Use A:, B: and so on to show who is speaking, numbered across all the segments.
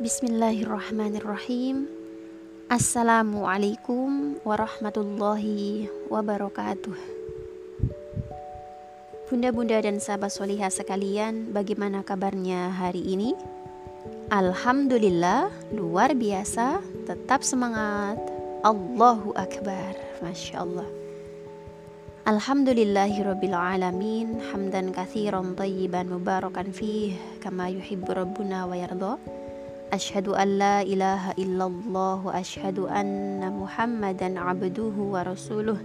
A: Bismillahirrahmanirrahim. Assalamualaikum warahmatullahi wabarakatuh. Bunda-bunda dan sahabat solihah sekalian, bagaimana kabarnya hari ini? Alhamdulillah, luar biasa, tetap semangat. Allahu Akbar, Masya Allah. Alhamdulillahirabbil alamin hamdan katsiran tayyiban mubarakan fih kama yuhibbu rabbuna wa yarda. Asyhadu an la ilaha illallah wa asyhadu anna Muhammadan abduhu wa rasuluh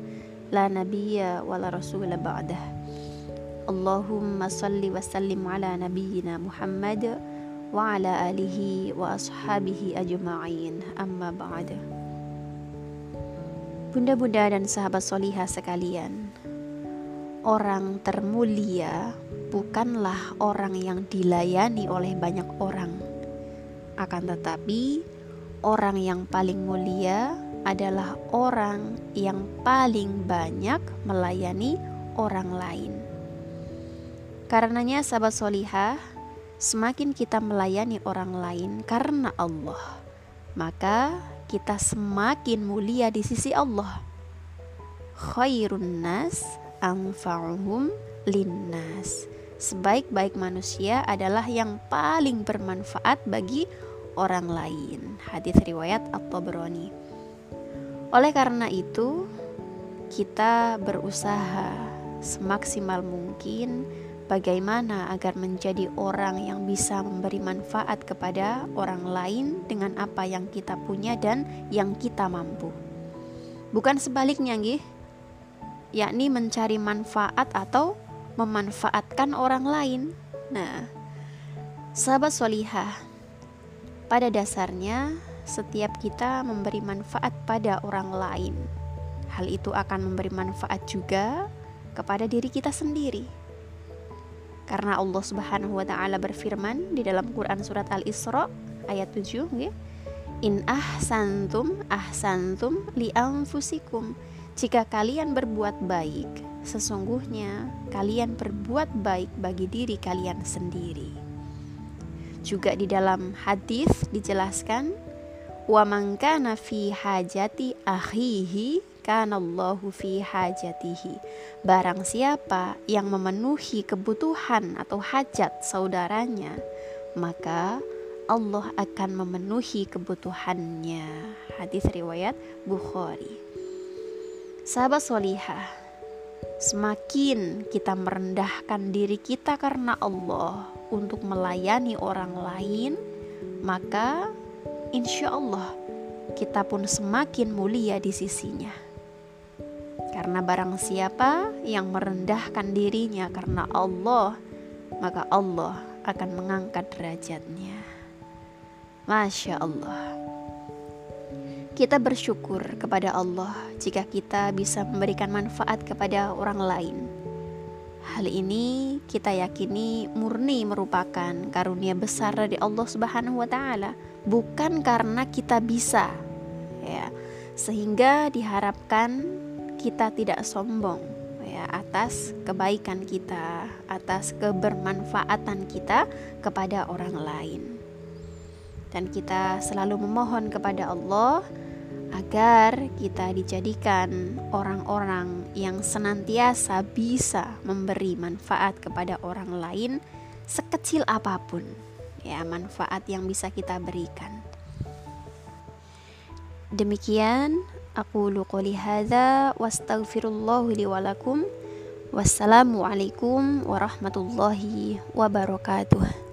A: la nabiyya wa la rasula ba'dah. Allahumma salli wa sallim ala nabiyyina Muhammad wa ala alihi. Bunda-bunda dan sahabat solihah sekalian, orang termulia bukanlah orang yang dilayani oleh banyak orang, akan tetapi orang yang paling mulia adalah orang yang paling banyak melayani orang lain. Karenanya, sahabat solihah, semakin kita melayani orang lain karena Allah, maka kita semakin mulia di sisi Allah. Khairun nas anfa'uhum linnas. Sebaik-baik manusia adalah yang paling bermanfaat bagi lain. Hadis riwayat At-Tabrani. Oleh karena itu, kita berusaha semaksimal mungkin bagaimana agar menjadi orang yang bisa memberi manfaat kepada orang lain dengan apa yang kita punya dan yang kita mampu. Bukan sebaliknya, nggih. Yakni mencari manfaat atau memanfaatkan orang lain. Nah, sahabat solihah, pada dasarnya setiap kita memberi manfaat pada orang lain. Hal itu akan memberi manfaat juga kepada diri kita sendiri karena Allah Subhanahu wa taala berfirman di dalam Quran surat Al-Isra ayat 7 nggih. In ahsantum ahsantum li anfusikum. Jika kalian berbuat baik, sesungguhnya kalian berbuat baik bagi diri kalian sendiri. Juga di dalam hadis dijelaskan wa man kana fi hajati akhihi kanallahu fi hajatihi. Barang siapa yang memenuhi kebutuhan atau hajat saudaranya, maka Allah akan memenuhi kebutuhannya. Hadis riwayat Bukhari. Sahabat solihah, semakin kita merendahkan diri kita karena Allah untuk melayani orang lain, maka insya Allah kita pun semakin mulia di sisinya. Karena barang siapa yang merendahkan dirinya karena Allah, maka Allah akan mengangkat derajatnya. Masya Allah. Kita bersyukur kepada Allah jika kita bisa memberikan manfaat kepada orang lain. Hal ini kita yakini murni merupakan karunia besar dari Allah Subhanahu wa taala, bukan karena kita bisa. Ya. Sehingga diharapkan kita tidak sombong ya atas kebaikan kita, atas kebermanfaatan kita kepada orang lain. Dan kita selalu memohon kepada Allah agar kita dijadikan orang-orang yang senantiasa bisa memberi manfaat kepada orang lain sekecil apa pun ya manfaat yang bisa kita berikan. Demikian Aku qouli hadza wastaghfirullahu li wa Wassalamualaikum warahmatullahi wabarakatuh.